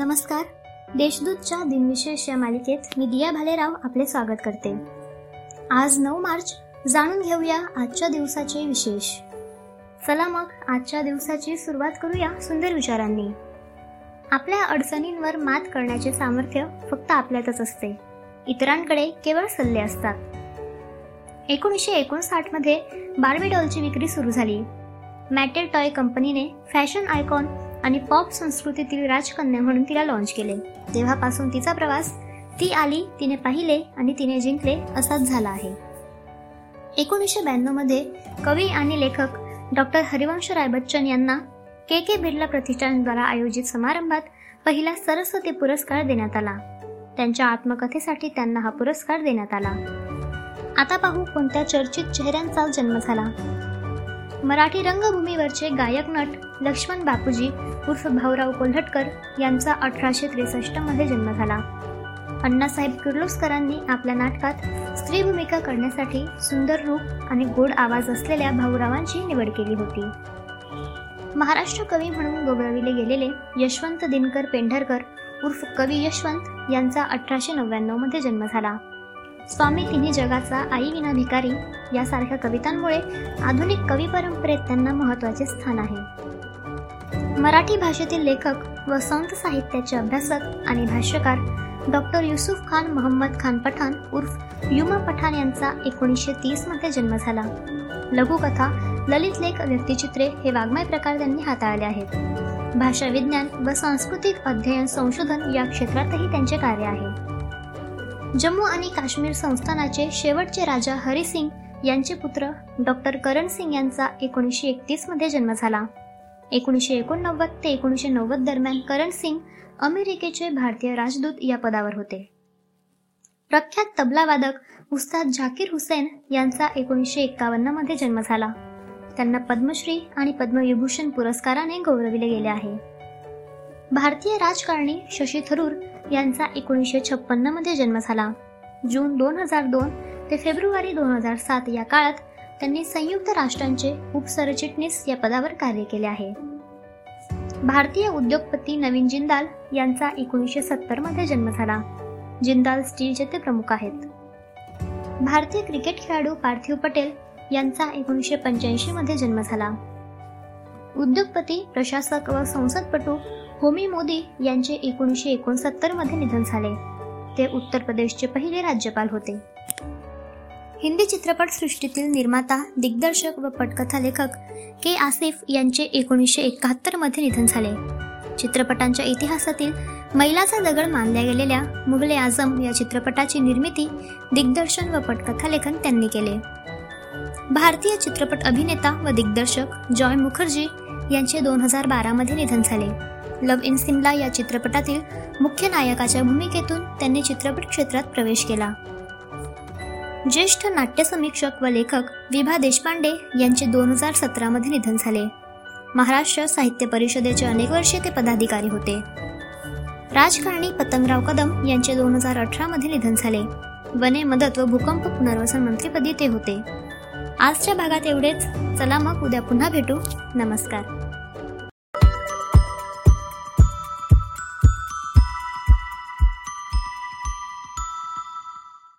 नमस्कार. देशदूतच्या दिनविशेष या मालिकेत मी दिया भालेराव आपले स्वागत करते. आज नऊ मार्च जाणून घेऊया आजच्या दिवसाचे विशेष. चला मग आजच्या दिवसाची सुरुवात करूया सुंदर विचारांनी. आपल्या अडचणींवर मात करण्याचे सामर्थ्य फक्त आपल्यातच असते. इतरांकडे केवळ सल्ले असतात. एकोणीसशे एकोणसाठमध्ये बार्बी डॉलची विक्री सुरू झाली. मॅटेल टॉय कंपनीने फॅशन आयकॉन आणि पॉप संस्कृतीतील राजकन्या म्हणून तिला लॉन्च केले. तेव्हापासून तिचा प्रवास ती आली तिने पाहिले आणि तिने जिंकले असाच झाला आहे. एकोणीसशे ब्याण्णवमध्ये कवी आणि लेखक डॉक्टर हरिवंश राय बच्चन यांना के के बिर्ला प्रतिष्ठानद्वारा आयोजित समारंभात पहिला सरस्वती पुरस्कार देण्यात आला. त्यांच्या आत्मकथेसाठी त्यांना हा पुरस्कार देण्यात आला. आता पाहू कोणत्या चर्चित चेहऱ्यांचा जन्म झाला. मराठी रंगभूमीवरचे गायक नट लक्ष्मण बापूजी उर्फ भाऊराव कोल्हटकर यांचा अठराशे त्रेसष्टमध्ये जन्म झाला. अण्णासाहेब किर्लोस्करांनी आपल्या नाटकात स्त्री भूमिका करण्यासाठी सुंदर रूप आणि गोड आवाज असलेल्या भाऊरावांची निवड केली होती. महाराष्ट्र कवी म्हणून गौरविले गेलेले यशवंत दिनकर पेंढरकर उर्फ कवी यशवंत यांचा अठराशे नव्याण्णवमध्ये जन्म झाला. स्वामी तिन्ही जगाचा आई विना भिकारी यासारख्या कवितांमुळे आधुनिक कवी परंपरेत त्यांना महत्त्वाचे स्थान आहे. मराठी भाषेतील लेखक व संत साहित्याचे अभ्यासक आणि भाष्यकार डॉक्टर युसुफ खान मोहम्मद खान पठाण उर्फ युमा पठाण यांचा एकोणीसशे तीसमध्ये जन्म झाला. लघुकथा ललित लेख व्यक्तिचित्रे हे वाङ्मय प्रकार त्यांनी हाताळले आहेत. भाषा विज्ञान व सांस्कृतिक अध्ययन संशोधन या क्षेत्रातही त्यांचे कार्य आहे. जम्मू आणि काश्मीर संस्थानाचे शेवटचे राजा हरिसिंग यांचे पुत्र डॉक्टर करण सिंग यांचा एकोणीसशे एकतीसमध्ये जन्म झाला. एकोणीसशे एकोणनव्वद ते एकोणीसशे नव्वद दरम्यान करण सिंग अमेरिकेचे भारतीय राजदूत या पदावर होते. प्रख्यात तबलावादक उस्ताद झाकीर हुसेन यांचा एकोणीसशे एकावन्नमध्ये जन्म झाला. त्यांना पद्मश्री आणि पद्मविभूषण पुरस्काराने गौरविले गेले आहे. भारतीय राजकारणी शशी थरूर यांचा एकोणीसशे छप्पन्नमध्ये जन्म झाला. जून दोन हजार दोन ते फेब्रुवारी दोन हजार सात या काळात त्यांनी संयुक्त राष्ट्रांचे उपसरचिटणीस या पदावर कार्य केले आहे. भारतीय उद्योगपती नवीन जिंदाल यांचा एकोणीसशे सत्तरमध्ये जन्म झाला. जिंदाल स्टीलचे ते प्रमुख आहेत. भारतीय क्रिकेट खेळाडू पार्थिव पटेल यांचा एकोणीसशे पंच्याऐंशीमध्ये जन्म झाला. उद्योगपती प्रशासक व संसदपटू होमी मोदी यांचे एकोणीसशे एकोणसत्तरमध्ये निधन झाले. ते उत्तर प्रदेशचे पहिले राज्यपाल होते. हिंदी चित्रपट सृष्टीतील निर्माता दिग्दर्शक व पटकथा लेखक के. आसिफ यांचे एकोणीसशे एकाहत्तरमध्ये निधन झाले. चित्रपटांच्या इतिहासातील मैलाचा दगड मानल्या गेलेल्या मुघले आझम या चित्रपटाची निर्मिती दिग्दर्शन व पटकथा लेखन त्यांनी केले. भारतीय चित्रपट अभिनेता व दिग्दर्शक जॉय मुखर्जी यांचे दोन हजार बारामध्ये निधन झाले. लव इन सिमला या चित्रपटातील मुख्य नायकाच्या भूमिकेतून त्यांनी चित्रपट क्षेत्रात प्रवेश केला. ज्येष्ठ नाट्य समीक्षक व लेखक विभा देशपांडे यांचे दोन हजार सतरामध्ये निधन झाले. महाराष्ट्र साहित्य परिषदेचे अनेक वर्षे ते पदाधिकारी होते. राजकारणी पतंगराव कदम यांचे दोन हजार अठरामध्ये निधन झाले. वने मदत व भूकंप पुनर्वसन मंत्रीपदी ते होते. आजच्या भागात एवढेच. चला मग उद्या पुन्हा भेटू. नमस्कार.